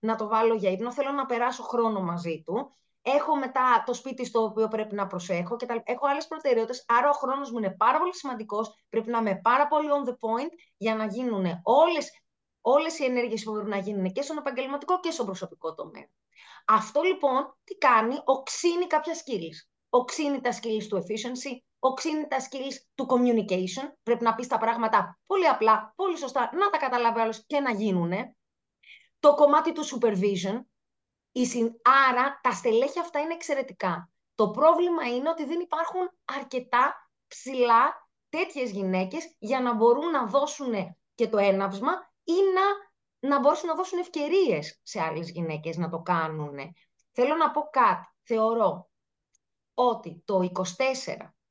να το βάλω για ύπνο, θέλω να περάσω χρόνο μαζί του. Έχω μετά το σπίτι στο οποίο πρέπει να προσέχω και τα... έχω άλλες προτεραιότητες. Άρα ο χρόνος μου είναι πάρα πολύ σημαντικός. Πρέπει να είμαι πάρα πολύ on the point για να γίνουν όλες όλες οι ενέργειες που μπορούν να γίνουν και στον επαγγελματικό και στον προσωπικό τομέα. Αυτό λοιπόν τι κάνει, οξύνει κάποια skills. Οξύνει τα skills του efficiency, οξύνει τα skills του communication. Πρέπει να πεις τα πράγματα πολύ απλά, πολύ σωστά, να τα καταλάβει άλλος και να γίνουν. Το κομμάτι του supervision, άρα τα στελέχη αυτά είναι εξαιρετικά. Το πρόβλημα είναι ότι δεν υπάρχουν αρκετά ψηλά τέτοιες γυναίκες για να μπορούν να δώσουν και το έναυσμα ή να, να μπορούν να δώσουν ευκαιρίες σε άλλες γυναίκες να το κάνουν. Θέλω να πω κάτι. Θεωρώ ότι το 24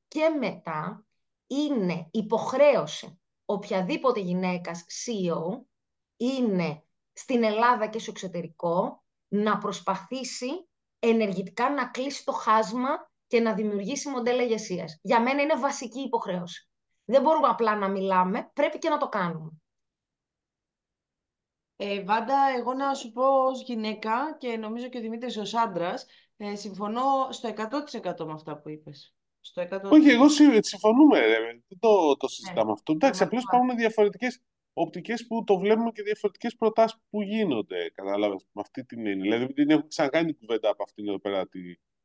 και μετά είναι υποχρέωση οποιαδήποτε γυναίκας CEO είναι στην Ελλάδα και στο εξωτερικό να προσπαθήσει ενεργητικά να κλείσει το χάσμα και να δημιουργήσει μοντέλα ηγεσίας. Για μένα είναι βασική υποχρέωση. Δεν μπορούμε απλά να μιλάμε, πρέπει και να το κάνουμε. Ε, Βάντα, εγώ να σου πω ως γυναίκα και νομίζω και ο Δημήτρης ως άντρας, ε, συμφωνώ στο 100% με αυτά που είπες. Στο 100%. Όχι, εγώ συμφωνούμε, δεν το, το συζητάμε ναι. αυτό. Εντάξει, απλώς υπάρχουν διαφορετικές οπτικές που το βλέπουμε και διαφορετικές προτάσεις που γίνονται, κατάλαβες, με αυτή την έννοια. Δηλαδή, την έχουμε ξανακάνει κουβέντα από αυτήν εδώ πέρα τη,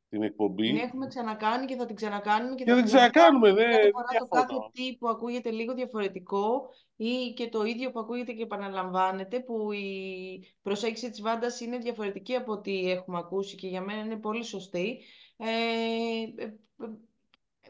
την εκπομπή. Την έχουμε ξανακάνει και θα την ξανακάνουμε. Και, και θα την ξανακάνουμε, δεν το κάθε τι που ακούγεται λίγο διαφορετικό ή και το ίδιο που ακούγεται και επαναλαμβάνεται, που η προσέγγιση της Βάντας είναι διαφορετική από ό,τι έχουμε ακούσει και για μένα είναι πολύ σωστή. Ε, ε, ε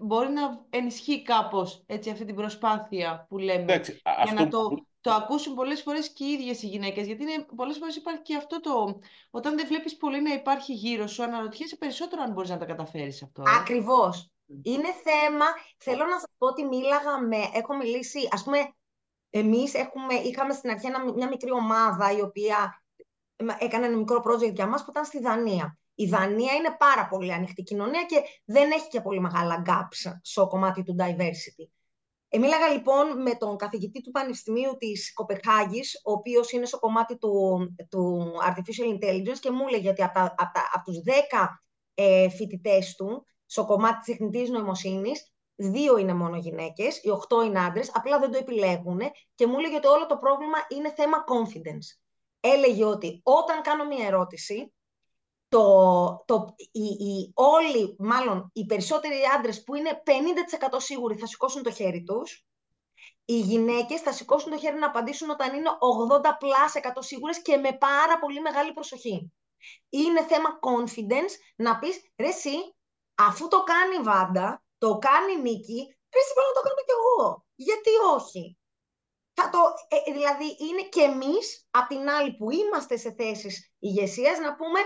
μπορεί να ενισχύει κάπως έτσι, αυτή την προσπάθεια που λέμε Εντάξει, για να το, το ακούσουν πολλές φορές και οι ίδιες οι γυναίκες γιατί είναι, πολλές φορές υπάρχει και αυτό το όταν δεν βλέπεις πολύ να υπάρχει γύρω σου αναρωτιέσαι περισσότερο αν μπορείς να τα καταφέρεις αυτό. Ε. Ακριβώς. Είναι θέμα, θέλω να σας πω ότι μίλαγα με, έχω μιλήσει, ας πούμε, εμείς έχουμε, είχαμε στην αρχή μια μικρή ομάδα η οποία έκανε ένα μικρό project για μας που ήταν στη Δανία. Η Δανία είναι πάρα πολύ ανοιχτή κοινωνία και δεν έχει και πολύ μεγάλα gaps στο κομμάτι του diversity. Ε, μίλαγα λοιπόν με τον καθηγητή του Πανεπιστημίου της Κοπεχάγης, ο οποίος είναι στο κομμάτι του, του Artificial Intelligence και μου έλεγε ότι από, από, από τους 10 ε, φοιτητές του, στο κομμάτι της τεχνητής νοημοσύνης, δύο είναι μόνο γυναίκες, οι οχτώ είναι άντρες, απλά δεν το επιλέγουν και μου έλεγε ότι όλο το πρόβλημα είναι θέμα confidence. Έλεγε ότι όταν κάνω μια ερώτηση, το, το, οι, οι, όλοι, μάλλον οι περισσότεροι άντρες που είναι 50% σίγουροι θα σηκώσουν το χέρι τους, οι γυναίκες θα σηκώσουν το χέρι να απαντήσουν όταν είναι 80 plus 100 σίγουρες και με πάρα πολύ μεγάλη προσοχή. Είναι θέμα confidence να πεις, ρε εσύ, αφού το κάνει η Βάντα, το κάνει η Νίκη, ρε εσύ να το κάνω κι εγώ. Γιατί όχι; Θα το, ε, δηλαδή είναι και εμείς, απ' την άλλη που είμαστε σε θέσεις ηγεσίας, να πούμε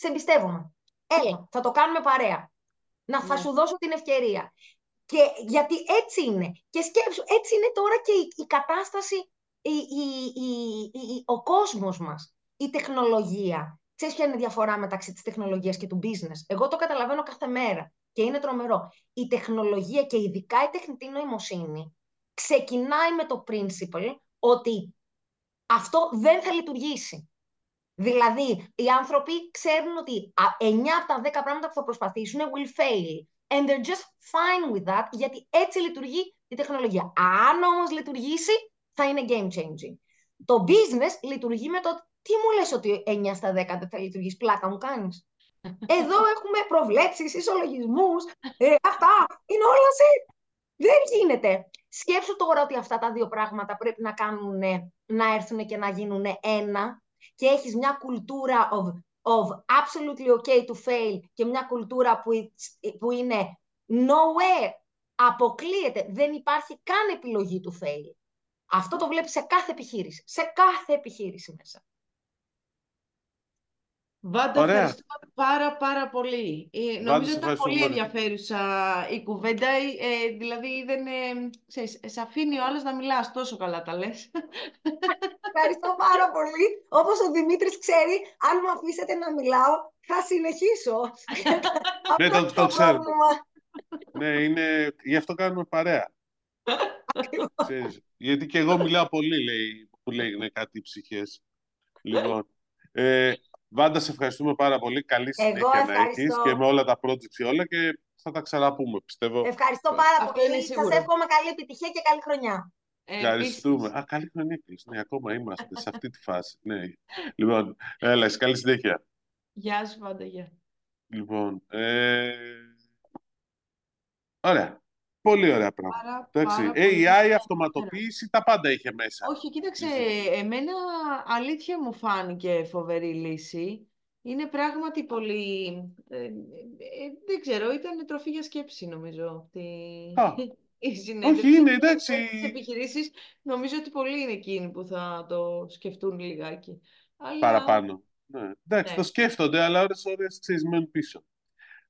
σε εμπιστεύομαι. Έλα, θα το κάνουμε παρέα. Να θα ναι. σου δώσω την ευκαιρία. Και γιατί έτσι είναι. Και σκέψου, έτσι είναι τώρα και η, κατάσταση, η, η, ο κόσμος μας, η τεχνολογία. Ξέρεις ποια είναι η διαφορά μεταξύ της τεχνολογίας και του business; Εγώ το καταλαβαίνω κάθε μέρα και είναι τρομερό. Η τεχνολογία και ειδικά η τεχνητή νοημοσύνη ξεκινάει με το principle ότι αυτό δεν θα λειτουργήσει. Δηλαδή, οι άνθρωποι ξέρουν ότι 9 από τα 10 πράγματα που θα προσπαθήσουν will fail. And they're just fine with that, γιατί έτσι λειτουργεί η τεχνολογία. Αν όμως λειτουργήσει, θα είναι game changing. Το business λειτουργεί με το τι μου λες ότι 9 στα 10 δεν θα λειτουργήσει, πλάκα μου κάνεις; Εδώ έχουμε προβλέψεις, ισολογισμούς, ε, αυτά, είναι όλα σε... Δεν γίνεται. Σκέψου τώρα ότι αυτά τα δύο πράγματα πρέπει να κάνουν, να έρθουν και να γίνουν ένα και έχεις μια κουλτούρα of, of absolutely okay to fail και μια κουλτούρα που, που είναι nowhere, αποκλείεται, δεν υπάρχει καν επιλογή του fail. Αυτό το βλέπεις σε κάθε επιχείρηση, σε κάθε επιχείρηση μέσα. Βάντα, ευχαριστώ πάρα πάρα πολύ. Ε, νομίζω ήταν πολύ ενδιαφέρουσα η κουβέντα. Ε, δηλαδή, δεν, ε, ξέρεις, σε αφήνει ο άλλος να μιλάς τόσο καλά τα λες. Ευχαριστώ πάρα πολύ. Όπως ο Δημήτρης ξέρει, αν μου αφήσετε να μιλάω, θα συνεχίσω. ναι, το, το ξέρω. ναι, είναι... γι' αυτό κάνουμε παρέα. γιατί και εγώ μιλάω πολύ, λέει, που λέγανε κάτι οι ψυχές. Λοιπόν, Ε, Βάντας, σε ευχαριστούμε πάρα πολύ. Καλή συνέχεια να έχεις και με όλα τα projects και όλα και θα τα ξαναπούμε, πιστεύω. Ευχαριστώ πάρα πολύ. Σας εύχομαι καλή επιτυχία και καλή χρονιά. Ε, Ευχαριστούμε. Α, καλή χρονιά, Ναι, ακόμα είμαστε σε αυτή τη φάση. Ναι. Λοιπόν, έλα, καλή συνέχεια. Γεια σου, Βάντα, γεια. Λοιπόν, ε... ωραία. Πολύ ωραία πράγματα. Πάρα, AI, αυτοματοποίηση, τα πάντα είχε μέσα. Όχι, κοίταξε, εμένα αλήθεια μου φάνηκε φοβερή λύση. Είναι πράγματι πολύ... Ε, ε, δεν ξέρω, ήταν τροφή για σκέψη νομίζω αυτή η συνέντευξη. Όχι, είναι εντάξει. Στις επιχειρήσεις νομίζω ότι πολλοί είναι εκείνοι που θα το σκεφτούν λιγάκι. Αλλά... Παραπάνω. Ναι. Εντάξει, ναι. το σκέφτονται, αλλά ώρες ώρες ξέρεις μένουν πίσω.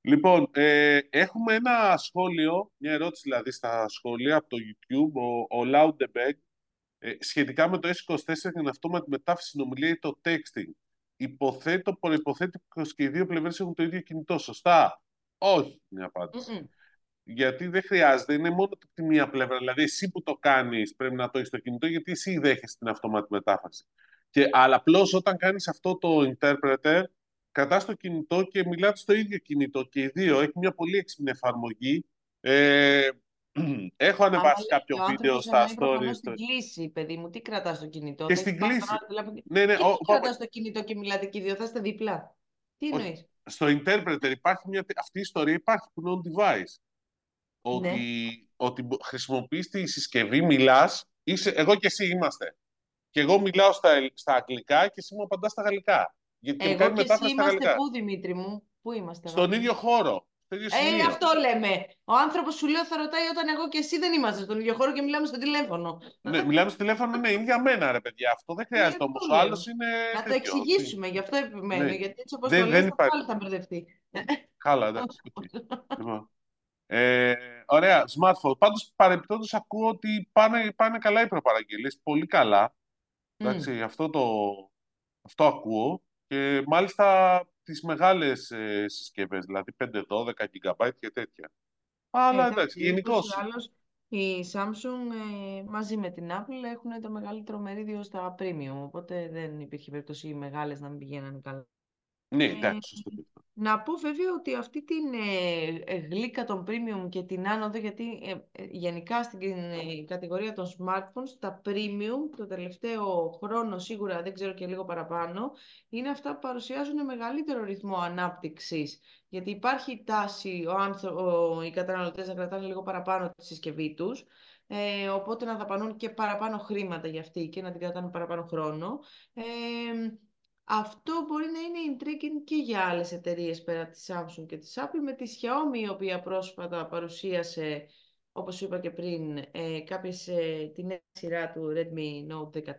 Λοιπόν, ε, έχουμε ένα σχόλιο, μια ερώτηση δηλαδή στα σχόλια από το YouTube, ο, ο Loudebeg, ε, σχετικά με το S24 και την αυτόματη μετάφραση συνομιλία ή το texting. Υποθέτω, προϋποθέτει πως και οι δύο πλευρές έχουν το ίδιο κινητό, σωστά; Όχι, είναι η απάντηση. Γιατί δεν χρειάζεται, είναι μόνο τη μία πλευρά. Δηλαδή, εσύ που το κάνεις πρέπει να το έχεις στο κινητό, γιατί εσύ δέχεσαι την αυτόματη μετάφραση. Και, αλλά απλώς όταν κάνεις αυτό το interpreter, κατά στο κινητό και μιλάτε στο ίδιο κινητό και οι δύο. Έχει μια πολύ έξυπνη εφαρμογή. Ε, έχω ανεβάσει κάποιο βίντεο στα stories. Στην κλίση, παιδί μου, τι κρατάς στο κινητό. Και στην κλίση. Ναι, ναι, τι ο, κρατάς στο κινητό και μιλάτε και οι δύο, θα είστε δίπλα. Τι εννοείς; Στο interpreter υπάρχει μια, αυτή η ιστορία υπάρχει που είναι on device. Ότι, ναι. ότι χρησιμοποιείς τη συσκευή, μιλάς, είσαι, εγώ και εσύ είμαστε. Και εγώ μιλάω στα, στα αγγλικά και εσύ μου απαντάς στα γαλλικά. Γιατί Εγώ και εσύ είμαστε; πού, Δημήτρη μου; Πού είμαστε. Στον ίδιο χώρο. Στο ίδιο ε, αυτό λέμε. Ο άνθρωπος σου λέω θα ρωτάει όταν εγώ και εσύ δεν είμαστε στον ίδιο χώρο και μιλάμε στο τηλέφωνο. Ναι, μιλάμε στο τηλέφωνο, ναι, είναι για μένα, ρε παιδιά. Αυτό δεν χρειάζεται όμως. Ο άλλος είναι. Να το εξηγήσουμε, γι' αυτό επιμένω. Ναι. Γιατί έτσι όπως το λέει, πάλι θα μπερδευτεί. Καλά, εντάξει. λοιπόν. Ε, ωραία, smartphone. Πάντως, παρεμπιπτόντως, ακούω ότι πάνε, πάνε καλά οι προπαραγγελίες. Πολύ καλά. Εντάξει, αυτό, το, αυτό ακούω. Και μάλιστα τις μεγάλες ε, συσκευές, δηλαδή 5-12 GB και τέτοια. Αλλά ε, εντάξει, γενικώς. Η Samsung ε, μαζί με την Apple έχουν το μεγαλύτερο μερίδιο στα premium, οπότε δεν υπήρχε περίπτωση οι μεγάλες να μην πηγαίνουν καλά. Ναι, εντάξει, σωστό. Να πω βέβαια ότι αυτή την ε, ε, γλύκα των premium και την άνοδο, γιατί ε, γενικά στην κατηγορία των smartphones, τα premium το τελευταίο χρόνο σίγουρα, δεν ξέρω και λίγο παραπάνω, είναι αυτά που παρουσιάζουν μεγαλύτερο ρυθμό ανάπτυξης. Γιατί υπάρχει τάση ο άνθρω... οι καταναλωτές να κρατάνε λίγο παραπάνω τη συσκευή τους, ε, οπότε να δαπανούν και παραπάνω χρήματα για αυτή και να την κρατάνε παραπάνω χρόνο. Ε, αυτό μπορεί να είναι intriguing και για άλλες εταιρείες πέρα της Samsung και της Apple με τη Xiaomi η οποία πρόσφατα παρουσίασε όπως είπα και πριν ε, κάποιες, ε, την νέα σειρά του Redmi Note 14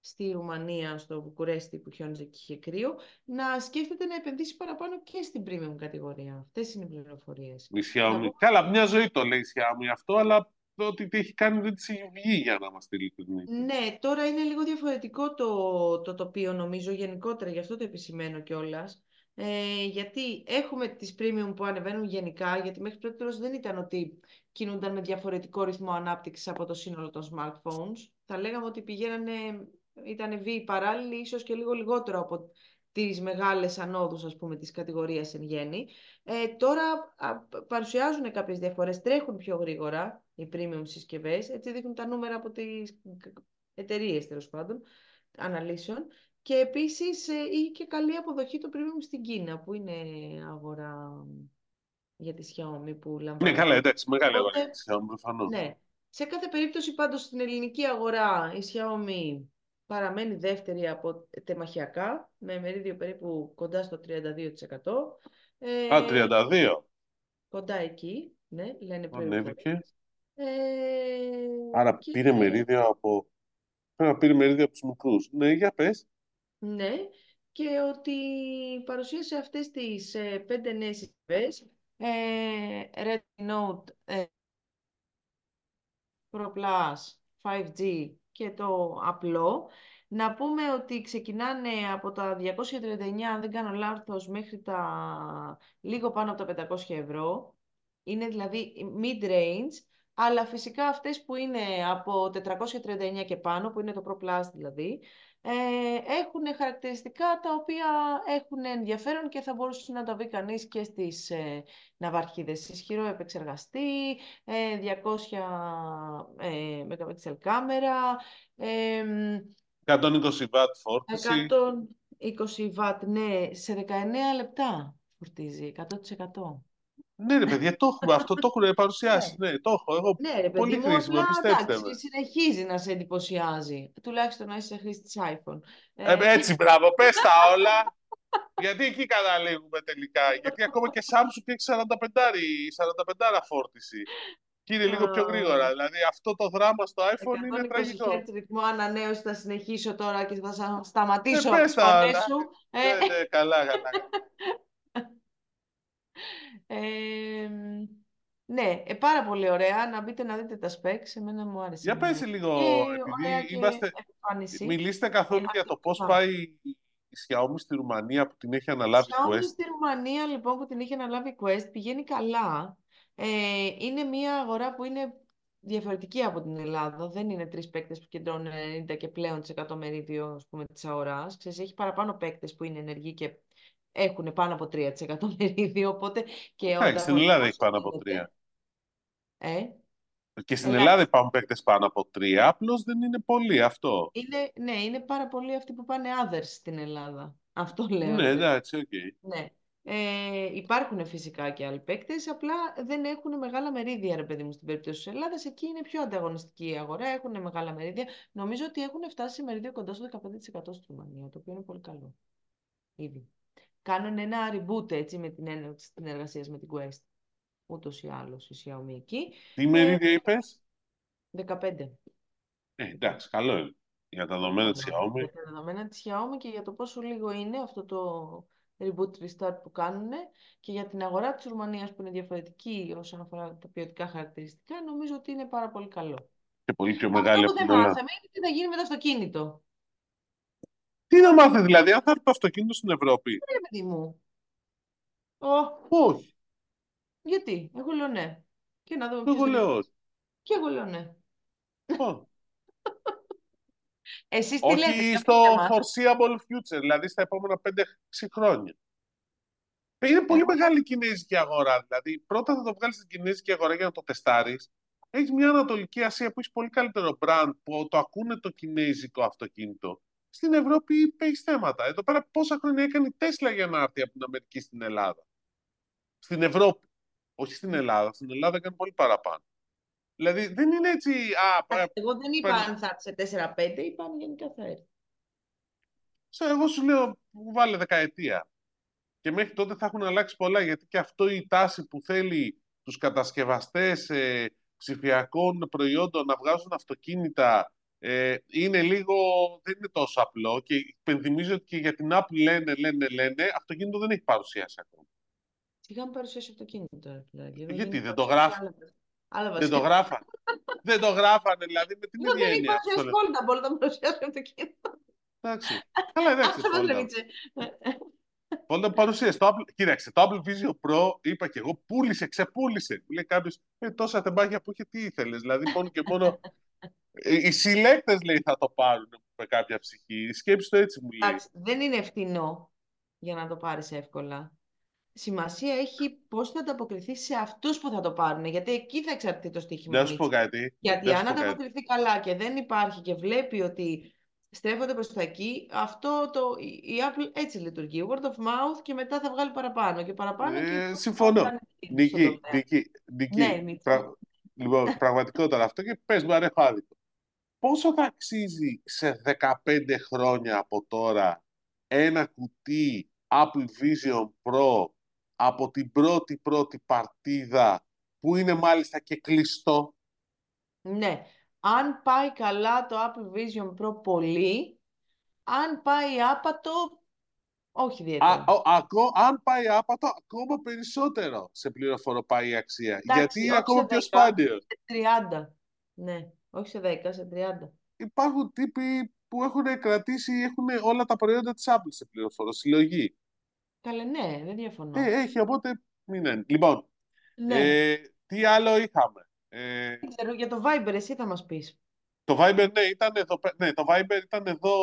στη Ρουμανία, στο Βουκουρέστι που χιόνιζε και είχε κρύο, να σκέφτεται να επενδύσει παραπάνω και στην premium κατηγορία. Αυτές είναι οι πληροφορίες. Η Xiaomi. Καλά, μια ζωή το λέει η Xiaomi αυτό, αλλά ότι τι έχει κάνει δεν της έχει βγει για να είμαστε ειλικρινείς. Ναι, τώρα είναι λίγο διαφορετικό το, το τοπίο νομίζω γενικότερα, γι' αυτό το επισημαίνω κιόλας. Ε, γιατί έχουμε τις premium που ανεβαίνουν γενικά, γιατί μέχρι πρώτης δεν ήταν ότι κινούνταν με διαφορετικό ρυθμό ανάπτυξης από το σύνολο των smartphones. Θα λέγαμε ότι πηγαίνανε, ήταν βίοι παράλληλοι, ίσως και λίγο λιγότερο από τις μεγάλες ανόδους, ας πούμε, της κατηγορίας εν γέννη. Ε, τώρα α, παρουσιάζουν κάποιες διαφορές, τρέχουν πιο γρήγορα οι premium συσκευές, έτσι δείχνουν τα νούμερα από τις εταιρείες, τέλος πάντων, αναλύσεων. Και επίσης ε, είχε και καλή αποδοχή το premium στην Κίνα, που είναι αγορά για τη Xiaomi που λαμβάνει. Ναι, καλά, εντάξει, μεγάλη αγορά για τη Xiaomi, προφανώς. Ναι. Σε κάθε περίπτωση, πάντως, στην ελληνική αγορά, η Xiaomi παραμένει δεύτερη από τεμαχιακά, με μερίδιο περίπου κοντά στο 32%. Ε, Α, 32%. Κοντά εκεί, ναι, λένε Ανέβηκε. Ε, Άρα και... πήρε μερίδιο από... Πρέπει να πήρε μερίδιο από τους μικρούς. Ναι, για πες. Ναι, και ότι παρουσίασε αυτές τις ε, πέντε νέες συσκευές, ε, Redmi Note ε, Pro Plus 5G και το απλό. Να πούμε ότι ξεκινάνε από τα 239, αν δεν κάνω λάθος, μέχρι τα λίγο πάνω από τα 500 ευρώ. Είναι δηλαδή mid-range, αλλά φυσικά αυτές που είναι από 439 και πάνω, που είναι το Pro Plus δηλαδή, ε, έχουν χαρακτηριστικά τα οποία έχουν ενδιαφέρον και θα μπορούσε να τα βρει κανείς και στις ε, ναυαρχίδες. Ισχυρό επεξεργαστή, ε, 200 ε, MP κάμερα, ε, 120 W φόρτιση. 120 W, ναι, σε 19 λεπτά φορτίζει, 100%. Ναι, ρε παιδιά, το έχουμε αυτό, το έχουν παρουσιάσει. ναι. το έχω. Εγώ Ναι, ρε πολύ παιδί μου, χρήσιμο, απλά, πιστέψτε εντάξει, με. συνεχίζει να σε εντυπωσιάζει. Τουλάχιστον να είσαι χρήστη iPhone. Ε, έτσι, μπράβο, πες τα όλα. Γιατί εκεί καταλήγουμε τελικά. Γιατί ακόμα και Samsung έχει 45, 45 φόρτιση. Και είναι λίγο πιο Α. γρήγορα. Δηλαδή αυτό το δράμα στο iPhone είναι 120 τραγικό. Hz ρυθμό ανανέωση θα συνεχίσω τώρα και θα σα- σταματήσω Ε, από πες τις τα φωνές όλα. σου. Ε, Ναι, ναι, καλά, καλά. ε, ναι, ε, πάρα πολύ ωραία. Να μπείτε να δείτε τα specs. Εμένα μου άρεσε. Για πες εμένα. λίγο, Και ωραία επειδή και είμαστε... εμφάνιση. Μιλήστε καθόλου Ε, για το πώς α. πάει η Xiaomi στη Ρουμανία που την έχει αναλάβει Xiaomi Quest. στη Ρουμανία λοιπόν που την είχε αναλάβει η Quest πηγαίνει καλά. Ε, είναι μια αγορά που είναι διαφορετική από την Ελλάδα. Δεν είναι τρεις παίκτες που κεντρώνουν 90 και πλέον σε μερίδιο ας πούμε, της αγοράς. Ξέρεις, έχει παραπάνω παίκτες που είναι ενεργοί και έχουν πάνω από 3% μερίδιο, οπότε και ο Εντάξει, στην Ελλάδα έχει ανταγωνισμός πάνω από γίνεται. τρία. Ε, Και στην Ελάχιστα. Ελλάδα υπάρχουν παίκτες πάνω από τρία, απλώς δεν είναι πολύ αυτό. είναι, ναι, είναι πάρα πολλοί αυτοί που πάνε others στην Ελλάδα. Αυτό λέω. Ναι, ρε παιδί εντάξει, οκ. Ναι. Ε, υπάρχουν φυσικά και άλλοι παίκτες, απλά δεν έχουν μεγάλα μερίδια, ρε παιδί μου, στην περίπτωση της Ελλάδας. Εκεί είναι πιο ανταγωνιστική η αγορά, έχουν μεγάλα μερίδια. Νομίζω ότι έχουν φτάσει σε μερίδιο κοντά στο 15% στη Ρουμανία, το οποίο είναι πολύ καλό. Ήδη. Κάνουν ένα reboot έτσι με την έναρξη της συνεργασίας με την Quest. Ούτως ή άλλως η Xiaomi εκεί. Τι μερίδιο είπες; 15. Ε, εντάξει, καλό είναι. Για τα δεδομένα της Για Xiaomi. τα δεδομένα της Xiaomi και για το πόσο λίγο είναι αυτό το reboot restart που κάνουν και για την αγορά της Ρουμανίας που είναι διαφορετική όσον αφορά τα ποιοτικά χαρακτηριστικά, νομίζω ότι είναι πάρα πολύ καλό. Και πολύ πιο Αυτό μεγάλη που από δεν την Ελλάδα. μάθαμε είναι τι θα γίνει με το αυτοκίνητο. Τι να μάθει δηλαδή, αν θα έρθει το αυτοκίνητο στην Ευρώπη; Ρε παιδί μου. Ω, Όχι. γιατί, εγώ λέω ναι. Και να δούμε ποιος Εγώ δεν λέω λέει. όχι. Και εγώ λέω ναι. Όχι. Εσείς τι λέτε, Όχι ποιος στο είναι θέμα; foreseeable future, δηλαδή στα επόμενα 5-6 χρόνια. Είναι πολύ Εγώ- μεγάλη η κινέζικη αγορά. Δηλαδή, πρώτα θα το βγάλεις στην κινέζικη αγορά για να το τεστάρεις. Έχεις μια Ανατολική Ασία που έχει πολύ καλύτερο brand που το ακούνε το κινέζικο αυτοκίνητο. Στην Ευρώπη έχει θέματα. Εδώ πέρα πόσα χρόνια έκανε η Τέσλα για να έρθει από την Αμερική στην Ελλάδα; Στην Ευρώπη. Όχι στην Ελλάδα. Στην Ελλάδα έκανε πολύ παραπάνω. Δηλαδή δεν είναι έτσι. Α, πα- Εντάξει, Εγώ δεν είπα παίρνω- αν θα έρθει σε 4-5, είπα αν γενικά θα έρθει. Σε- εγώ σου λέω βάλε δεκαετία. Και μέχρι τότε θα έχουν αλλάξει πολλά, γιατί και αυτό η τάση που θέλει τους κατασκευαστές ε, ψηφιακών προϊόντων να βγάζουν αυτοκίνητα ε, είναι λίγο, δεν είναι τόσο απλό και υπενθυμίζω ότι και για την Apple λένε, λένε, λένε, αυτοκίνητο δεν έχει παρουσιάσει ακόμα. Σιγά μην παρουσιάσει αυτοκίνητο, ρε φιλάκι. Εδώ Γιατί γίνει δεν το παρουσίαση γράφει. άλλα- Άλλα Δεν το βασικά. γράφανε. δεν το γράφανε, δηλαδή με την Εγώ ίδια δεν έννοια. είπα στο σε λέω. Foldable, μπορεί να παρουσιάσει αυτοκίνητο. Εντάξει. Καλά, εντάξει. Αυτό μας Foldable. λέμιτσε. Όταν παρουσίασε το Apple, κοίταξε, το Apple Vision Pro, είπα και εγώ, πούλησε, ξεπούλησε. Μου λέει κάποιος, ε, τόσα τεμπάκια που είχε, τι ήθελες. Δηλαδή, μόνο και μόνο. Ε, οι συλλέκτες, λέει, θα το πάρουν με κάποια ψυχή. Σκέψει το έτσι, μου λέει. Εντάξει, δεν είναι φτηνό για να το πάρεις εύκολα. Σημασία έχει πώς θα ανταποκριθείς σε αυτούς που θα το πάρουν, γιατί εκεί θα εξαρτηθεί το στοίχημα. Να σου πω Μίτσι. κάτι. Γιατί να σου αν πω κάτι. ανταποκριθεί καλά και δεν υπάρχει και βλέπει ότι στρέφονται προς τα εκεί, αυτό το, η η Apple έτσι λειτουργεί. Word of mouth και μετά θα βγάλει παραπάνω και παραπάνω και Ε, θα συμφωνώ. κάνει στον Νική, τομέα. νική, νική. Ναι, Μίτσο. Πρα- Λοιπόν, πραγματικότερα αυτό και πες μου αν έχω άδικο. Πόσο θα αξίζει σε 15 χρόνια από τώρα ένα κουτί Apple Vision Pro από την πρώτη πρώτη παρτίδα που είναι μάλιστα και κλειστό; Ναι, αν πάει καλά το Apple Vision Pro πολύ, αν πάει άπατο, όχι Α, ιδιαίτερα. ο- ακό- αν πάει άπατο, ακόμα περισσότερο σε πληροφοροπάει η αξία. Εντάξει, γιατί είναι όχι ακόμα σε πιο 10. σπάνιος. Σε 30. Ναι, όχι σε 10, σε 30. Υπάρχουν τύποι που έχουν κρατήσει, έχουν όλα τα προϊόντα της Apple σε πληροφοροσυλλογή. Καλέ, ναι, δεν διαφωνώ. Ε, έχει, οπότε μην είναι. Λοιπόν, Ναι, ε, τι άλλο είχαμε; Ε, δεν ξέρω, για το Viber εσύ θα μας πεις. το Viber, ναι, ήταν εδώ, πέ- ναι, το Viber ήταν εδώ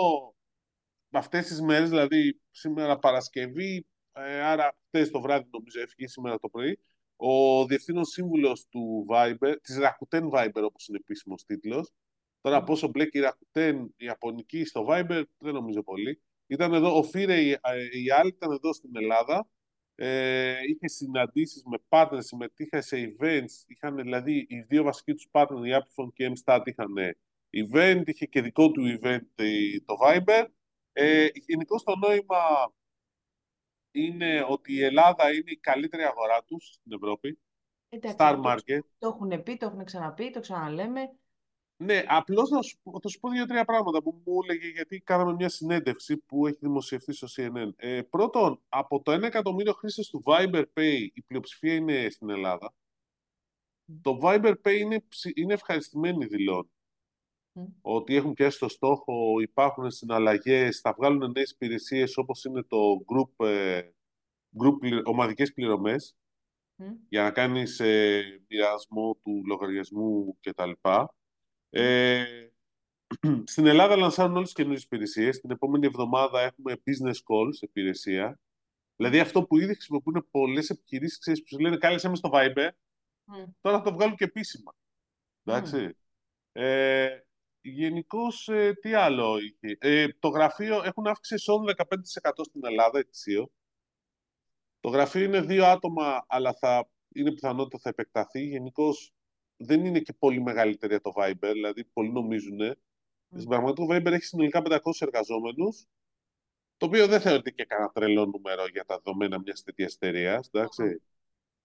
αυτές τις μέρες, δηλαδή σήμερα Παρασκευή, ε, άρα χτες το βράδυ νομίζω έφυγε σήμερα το πρωί, ο διευθύνων σύμβουλος του Viber, της Rakuten Viber όπως είναι επίσημος τίτλος, τώρα πόσο μπλέκει η Rakuten, η Ιαπωνική στο Viber, δεν νομίζω πολύ, ήταν εδώ, ο Φίρε η, η άλλη ήταν εδώ στην Ελλάδα, ε, είχε συναντήσεις με partners, συμμετείχε σε events, είχαν δηλαδή οι δύο βασικοί τους partners, η Apple και η MSTAT είχαν event, είχε και δικό του event το Viber. Ε, Γενικώς το νόημα είναι ότι η Ελλάδα είναι η καλύτερη αγορά τους στην Ευρώπη. Εντάξει, Star το- Market. Το έχουν πει, το έχουν ξαναπεί, το ξαναλέμε. Ναι, απλώς να σου, πω- θα σου πω δύο-τρία πράγματα που μου έλεγε γιατί κάναμε μια συνέντευξη που έχει δημοσιευτεί στο CNN. Ε, πρώτον, από το 1 εκατομμύριο χρήστες του Viber Pay, η πλειοψηφία είναι στην Ελλάδα. Το Viber Pay είναι, ψη- είναι ευχαριστημένοι δηλώνει. Μμ. Ότι έχουν πιάσει το στόχο, υπάρχουν συναλλαγές, θα βγάλουν νέες υπηρεσίες όπως είναι το group, ε, group πλη- ομαδικές πληρωμές Μμ. για να κάνεις ε, μοιρασμό του λογαριασμού κτλ. Ε, στην Ελλάδα λανσάρουν όλες τις καινούριες υπηρεσίες. Την επόμενη εβδομάδα έχουμε business calls υπηρεσία. Δηλαδή αυτό που ήδη χρησιμοποιούν πολλές επιχειρήσεις, ξέρεις, που σου λένε κάλεσέ με στο Viber, Μμ. τώρα θα το βγάλουν και επίσημα. Εντάξει. Ε, Γενικώς, τι άλλο είχε; Ε, το γραφείο έχουν αύξηση εσόδων 15% στην Ελλάδα ετησίω. Το γραφείο είναι δύο άτομα, αλλά θα είναι πιθανότητα θα επεκταθεί. Γενικώς δεν είναι και πολύ μεγαλύτερη από το Viber, δηλαδή πολλοί νομίζουν. Στην πραγματικότητα το Viber έχει συνολικά 500 εργαζόμενους, το οποίο δεν θεωρείται και κανένα τρελό νούμερο για τα δεδομένα μιας τέτοιας εταιρείας.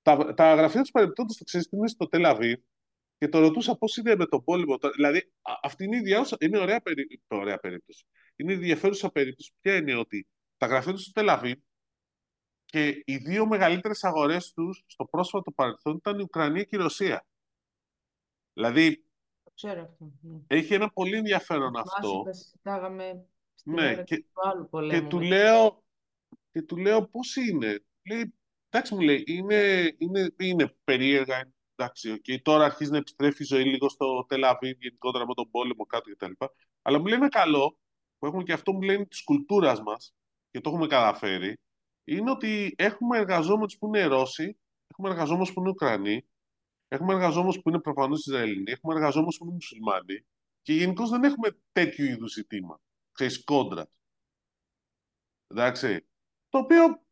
Τα, τα γραφεία τους παρεμπιπτόντως το ξέρεις, είναι στο Τελαβίβ και το ρωτούσα πώς είναι με τον πόλεμο. τώρα. Δηλαδή, α- αυτή είναι η διάουσα, είναι ωραία, περί, ωραία περίπτωση. Είναι ενδιαφέρουσα περίπτωση. Ποια είναι ότι τα γραφεία τους στο Τελαβίβ και οι δύο μεγαλύτερες αγορές τους στο πρόσφατο παρελθόν ήταν η Ουκρανία και η Ρωσία. Δηλαδή, Το ξέρω αυτό. Ναι. έχει ένα πολύ ενδιαφέρον Θυμάσαι, αυτό. Τα συζητάγαμε στην Ναι, ώρα και- του άλλου Και πολέμου. του με- λέω, και του λέω πώς είναι. Λέει, εντάξει μου λέει, είναι, είναι, είναι περίεργα, εντάξει, οκ, τώρα αρχίζει να επιστρέφει η ζωή λίγο στο Τελ Αβίβ, γενικότερα με τον πόλεμο κάτω κτλ. Αλλά μου λέει ένα καλό, που έχουμε και αυτό μου λένε της κουλτούρας μας, και το έχουμε καταφέρει, είναι ότι έχουμε εργαζόμενους που είναι Ρώσοι, έχουμε εργαζόμενους που είναι Ουκρανοί, έχουμε εργαζόμενους που είναι προφανώς Ισραηλινοί, έχουμε εργαζόμενους που είναι Μουσουλμάνοι και γενικώς δεν έχουμε τέτοιου είδους ζήτημα. Ξέρεις, κόντρα. Εντάξει. Το οποίο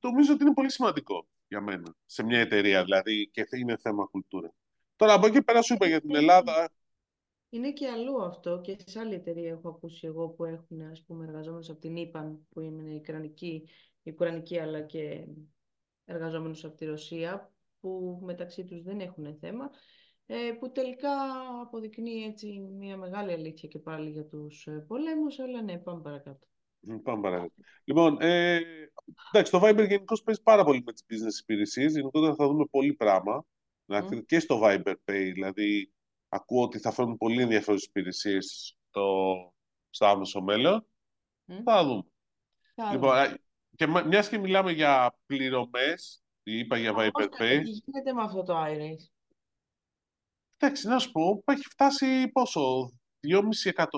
νομίζω ότι είναι πολύ σημαντικό για μένα. Σε μια εταιρεία δηλαδή και είναι θέμα κουλτούρα. Τώρα από εκεί πέρα σου είπα για την Ελλάδα. Είναι και αλλού αυτό και σε άλλη εταιρεία έχω ακούσει εγώ που έχουν ας πούμε εργαζόμενους από την ΙΠΑΝ που είναι η Ουκρανική, η Ουκρανική αλλά και εργαζόμενους από τη Ρωσία που μεταξύ τους δεν έχουν θέμα ε, που τελικά αποδεικνύει έτσι μια μεγάλη αλήθεια και πάλι για τους ε, πολέμους αλλά ναι πάμε παρακάτω. Μ, Πάμε παρακάτω. Λοιπόν, ε, εντάξει, το Viber γενικώς παίζει πάρα πολύ με τις business υπηρεσίες. Γενικότερα θα δούμε πολύ πράγμα. Εντάξει, Μμ. Και στο Viber Pay, δηλαδή, ακούω ότι θα φέρουν πολύ ενδιαφέρουσες υπηρεσίες στο, στο άμεσο μέλλον. Μμ. Θα δούμε. Θα Λοιπόν, δούμε. α, και μιας και μιλάμε για πληρωμές, είπα για Viber Πώς Pay. τι γίνεται με αυτό το iRace. Εντάξει, να σου πω, έχει φτάσει πόσο, 2,5 εκατο-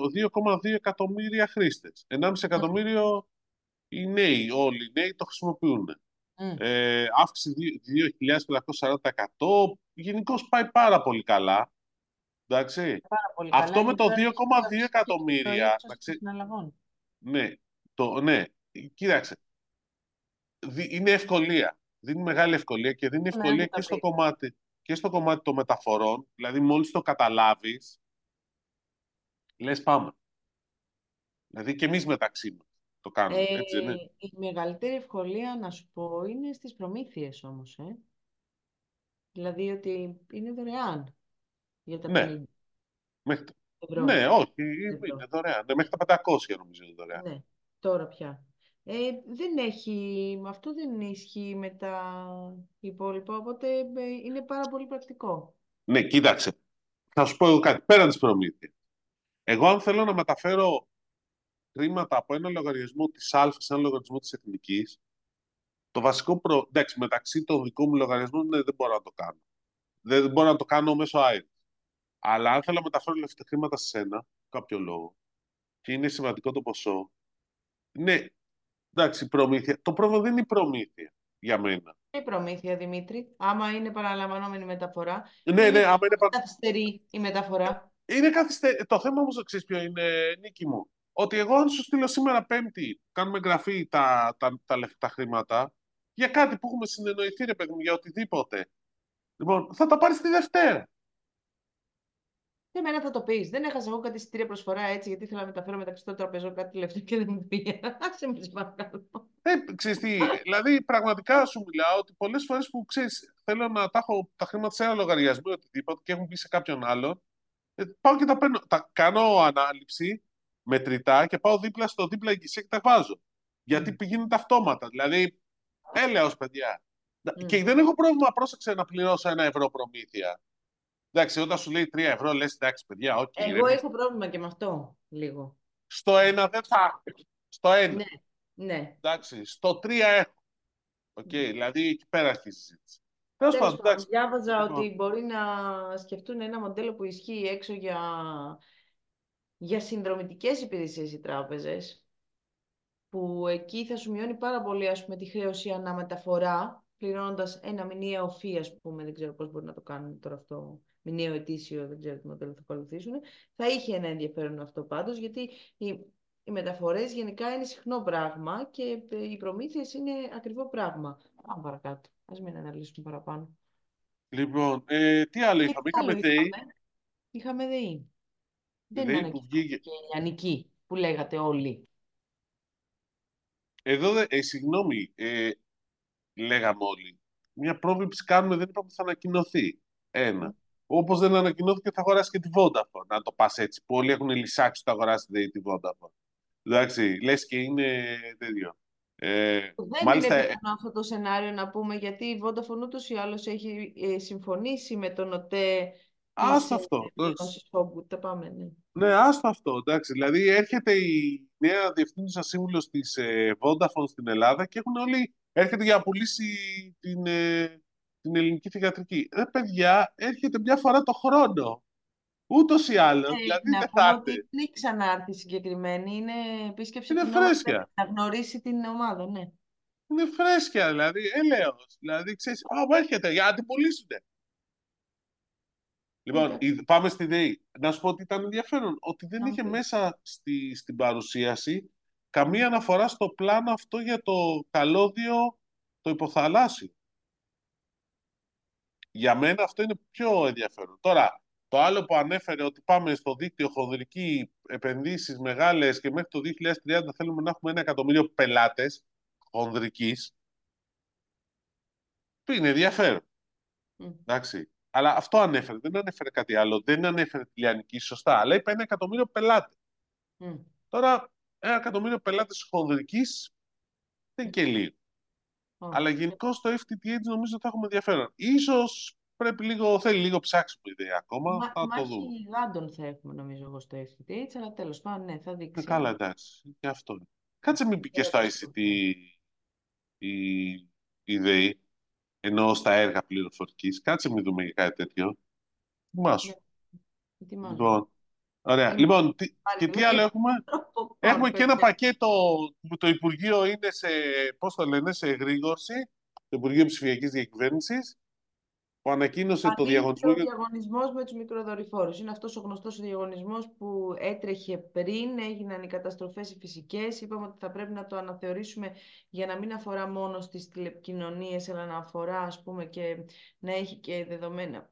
2,2 εκατομμύρια χρήστες. 1,5 εκατομμύριο οι νέοι, όλοι οι νέοι το χρησιμοποιούν. Μμ. Ε, αύξηση 2.540%. Γενικώς πάει πάρα πολύ καλά. Εντάξει. Πάρα πολύ Αυτό καλά. με Είναι το τώρα 2,2 το εκατομμύρια, ύψος να των ξέ- συναλλαγών. Ναι, το, ναι, κοίταξε. Δι- Είναι ευκολία. Δίνει μεγάλη ευκολία και δίνει Ναι, ευκολία δεν τα και στο πει. κομμάτι, και στο κομμάτι των μεταφορών. Δηλαδή, μόλις το καταλάβεις, λες πάμε. Δηλαδή και εμείς μεταξύ μας το κάνουμε, Ε, έτσι δεν είναι. η μεγαλύτερη ευκολία να σου πω είναι στις προμήθειες όμως, ε. Δηλαδή ότι είναι δωρεάν για τα Ναι. 50 Μέχρι... τα- ευρώ. Ναι, όχι, Ευρώ. είναι δωρεάν. Ναι, μέχρι τα 500 νομίζω είναι δωρεάν. Ναι, τώρα πια. Ε, δεν έχει, αυτό δεν ισχύει με τα υπόλοιπα, οπότε ε, είναι πάρα πολύ πρακτικό. Ναι, κοίταξε. Θα σου πω εγώ κάτι. Πέραν της προμήθειας. Εγώ, αν θέλω να μεταφέρω χρήματα από ένα λογαριασμό της Α σε ένα λογαριασμό της Εθνικής, το βασικό προ... Εντάξει, μεταξύ των δικών μου λογαριασμών ναι, δεν μπορώ να το κάνω. Δεν μπορώ να το κάνω μέσω ΑΕΡ. Αλλά αν θέλω να μεταφέρω αυτά τα χρήματα σε σένα, κάποιο λόγο, και είναι σημαντικό το ποσό, Ναι, εντάξει, προμήθεια. Το πρόβλημα δεν είναι η προμήθεια για μένα. Η προμήθεια, Δημήτρη, άμα είναι παραλαμβανόμενη μεταφορά. Ναι, ναι, άμα είναι... Καθυστερεί η μεταφορά. Είναι καθυστε... Το θέμα όμως, ξέρεις ποιο είναι, Νίκη μου, ότι εγώ αν σου στείλω σήμερα Πέμπτη, κάνουμε εγγραφή τα, τα, τα, τα χρήματα, για κάτι που έχουμε συνεννοηθεί, ρε παιδί μου, για οτιδήποτε. Λοιπόν, θα τα πάρεις τη Δευτέρα. Και εμένα θα το πεις. Δεν έχασα εγώ κάτι στήρια προσφορά έτσι, γιατί ήθελα να μεταφέρω μεταξύ των τραπεζών κάτι λεφτά και δεν μου πήγε. Άσε με, παρακαλώ. Ε, ξέρεις τι, δηλαδή πραγματικά σου μιλάω ότι πολλές φορές που ξέρεις, θέλω να τα έχω τα χρήματα σε ένα λογαριασμό ή οτιδήποτε και έχουν πει σε κάποιον άλλον, ε, πάω και τα παίρνω. Τα κάνω ανάληψη μετρητά και πάω δίπλα στο δίπλα εγγυσία και τα βάζω. Γιατί mm. πηγαίνουν αυτόματα. Δηλαδή, έλεος παιδιά. Mm. Και δεν έχω πρόβλημα, πρόσεξε να πληρώσω ένα ευρώ προμήθεια. Εντάξει, όταν σου λέει 3 ευρώ, λες εντάξει, παιδιά, όχι. Okay, Εγώ ρε, έχω πρόβλημα και με αυτό λίγο. Στο ένα δεν θα. Στο ένα. Ναι. ναι. Εντάξει, στο 3 έχω. OK, okay, mm. δηλαδή εκεί πέρα έχει η συζήτηση. Τέλος πάντων, διάβαζα λοιπόν. ότι μπορεί να σκεφτούν ένα μοντέλο που ισχύει έξω για, για συνδρομητικές υπηρεσίες οι τράπεζες, που εκεί θα σου μειώνει πάρα πολύ ας πούμε, τη χρέωση ανά μεταφορά, πληρώνοντας ένα μηνιαίο fee, ας πούμε, δεν ξέρω πώς μπορεί να το κάνουν τώρα αυτό, μηνιαίο ετήσιο, δεν ξέρω τι μοντέλο θα ακολουθήσουν. Θα είχε ένα ενδιαφέρον αυτό πάντως, γιατί οι, οι μεταφορές γενικά είναι συχνό πράγμα και οι προμήθειες είναι ακριβό πράγμα. Πάμε παρακάτω. Ας μην αναλύσουμε παραπάνω. Λοιπόν, ε, τι άλλο είχαμε; Είχαμε ΔΕΗ. Είχαμε; ΔΕΗ. Δεν είναι που βγήκε. και λιανική που λέγατε όλοι. Εδώ, ε, συγγνώμη, ε, λέγαμε όλοι. Μια πρόβληψη κάνουμε, δεν είπαμε ότι θα ανακοινωθεί. Ένα. Όπως δεν ανακοινώθηκε, θα αγοράσει και τη Vodafone. Να το πας έτσι. Που όλοι έχουν λησάξει ότι θα αγοράσει τη Vodafone. Εντάξει, λες και είναι τέτοιο. Ε, δεν μάλιστα... είναι πιθανό αυτό το σενάριο να πούμε, γιατί η Vodafone ούτως ή άλλως έχει ε, συμφωνήσει με τον ΟΤΕ Άστο αυτό. Τα πάμε, ναι. Ναι, άστο αυτό. Εντάξει. Δηλαδή έρχεται η νέα διευθύνουσα σύμβουλος της ε, Vodafone στην Ελλάδα και έχουν όλοι. Έρχεται για να πουλήσει την, ε, την ελληνική θηγατρική. Ρε παιδιά, έρχεται μια φορά το χρόνο. Ούτως ή άλλως. Ε, δηλαδή να δεν θα ότι δεν έχει ξανάρθει συγκεκριμένη. Είναι επίσκεψη είναι φρέσκια. Να γνωρίσει την ομάδα, ναι. Είναι φρέσκια, δηλαδή, έλεος. Δηλαδή, ξέρεις, α, έρχεται για να την πουλήσουν. Λοιπόν, πάμε στη ΔΕΗ. Να σου πω ότι ήταν ενδιαφέρον ότι δεν είχε μέσα στη, στην παρουσίαση καμία αναφορά στο πλάνο αυτό για το καλώδιο το υποθαλάσσιο. Για μένα αυτό είναι πιο ενδιαφέρον. Τώρα, το άλλο που ανέφερε ότι πάμε στο δίκτυο χονδρική επενδύσεις μεγάλες και μέχρι το 2030 θέλουμε να έχουμε ένα εκατομμύριο πελάτες χονδρικής, είναι ενδιαφέρον. Mm. Εντάξει. Αλλά αυτό ανέφερε, δεν ανέφερε κάτι άλλο. Δεν ανέφερε τη Λιανική σωστά, αλλά είπε ένα εκατομμύριο πελάτες. Τώρα, ένα εκατομμύριο πελάτες χονδρική δεν είναι και λίγο. Αλλά γενικώ στο FTTH νομίζω θα έχουμε ενδιαφέρον. Ίσως πρέπει λίγο, θέλει λίγο ψάξιμο ιδέα ακόμα. Μα, θα το δούμε. γάντων θα έχουμε νομίζω εγώ στο FTTH, αλλά τέλος πάντων ναι, θα δείξει. Ε, καλά, εντάξει. Και αυτό. Κάτσε μην πεις και στο ICT η, η ΔΕΗ ενώ στα έργα πληροφορικής. Κάτσε μην δούμε για κάτι τέτοιο. Θυμάσου. Ναι. Λοιπόν, ωραία. Λοιπόν, τι, και τι άλλο έχουμε; Έχουμε και ένα πακέτο που το Υπουργείο είναι σε, πώς το λένε, σε εγρήγορση, το Υπουργείο Ψηφιακής Διακυβέρνησης, που ανακοίνωσε το διαγωνισμό. Ο διαγωνισμός με τους μικροδορυφόρους. Είναι αυτός ο γνωστός διαγωνισμός που έτρεχε πριν, έγιναν οι καταστροφές οι φυσικές. Είπαμε ότι θα πρέπει να το αναθεωρήσουμε για να μην αφορά μόνο στις τηλεπικοινωνίες, αλλά να αφορά ας πούμε, και να έχει και δεδομένα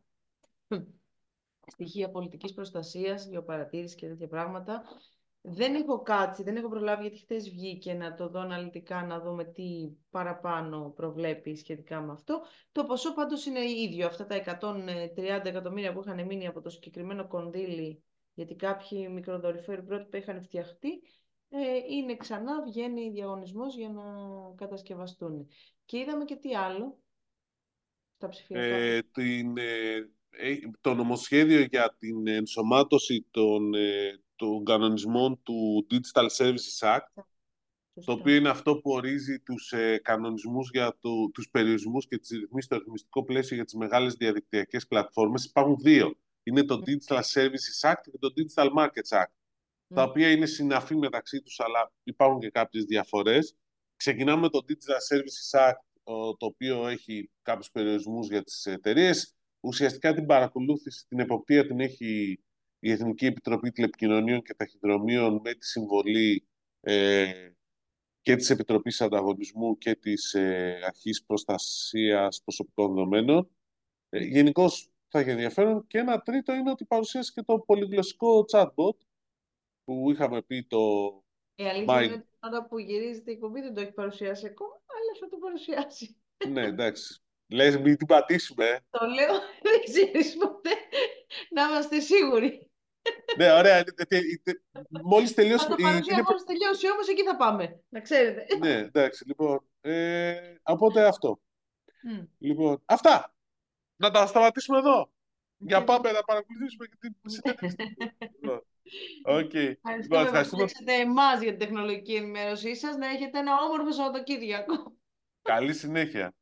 στοιχεία πολιτικής προστασίας, γεωπαρατήρησης και τέτοια πράγματα. Δεν έχω κάτσει, δεν έχω προλάβει γιατί χθες βγήκε να το δω αναλυτικά, να δούμε τι παραπάνω προβλέπει σχετικά με αυτό. Το ποσό πάντως είναι ίδιο. Αυτά τα 130 εκατομμύρια που είχαν μείνει από το συγκεκριμένο κονδύλι, γιατί κάποιοι μικροδορυφόροι πρότυπα είχαν φτιαχτεί, ε, είναι ξανά, βγαίνει διαγωνισμός για να κατασκευαστούν. Και είδαμε και τι άλλο στα ψηφιακά. Ε, την, ε, ε, το νομοσχέδιο για την ενσωμάτωση των, των κανονισμών του Digital Services Act, το οποίο είναι αυτό που ορίζει τους ε, κανονισμούς για το, τους περιορισμούς και τις ρυθμίσεις στο ρυθμιστικό πλαίσιο για τις μεγάλες διαδικτυακές πλατφόρμες. Υπάρχουν δύο. Είναι το Digital Services Act και το Digital Markets Act. τα οποία είναι συναφή μεταξύ τους, αλλά υπάρχουν και κάποιες διαφορές. Ξεκινάμε με το Digital Services Act, το οποίο έχει κάποιους περιορισμούς για τις εταιρείες. Ουσιαστικά την παρακολούθηση, την εποπτεία την έχει η Εθνική Επιτροπή Τηλεπικοινωνίων και Ταχυδρομείων με τη συμβολή ε, και της Επιτροπής Ανταγωνισμού και της ε, Αρχής Προστασίας Προσωπικών Δεδομένων. Ε, Γενικώς θα έχει ενδιαφέρον. Και ένα τρίτο είναι ότι παρουσίασε και το πολυγλωσσικό chatbot που είχαμε πει το... Η αλήθεια είναι ότι τώρα που γυρίζεται η εκπομπή δεν το έχει παρουσιάσει ακόμα, αλλά θα το παρουσιάσει. ναι, εντάξει. Λες μην την πατήσουμε. Ε. Το λέω, δεν ξέρεις ποτέ. Να είμαστε σίγουροι. Ναι, ωραία. Μόλις τελειώσει... Θα το παρουσιάσουμε μόλις τελειώσει όμως εκεί θα πάμε. Να ξέρετε. ναι, εντάξει. Λοιπόν, ε, οπότε αυτό. Λοιπόν, αυτά. Να τα σταματήσουμε εδώ. Για πάμε να παρακολουθήσουμε και την συνέντευξη. Οκ. Λοιπόν, ευχαριστούμε που εμάς για την τεχνολογική ενημέρωσή σας. Να έχετε ένα όμορφο Σαββατοκύριακο. Καλή συνέχεια.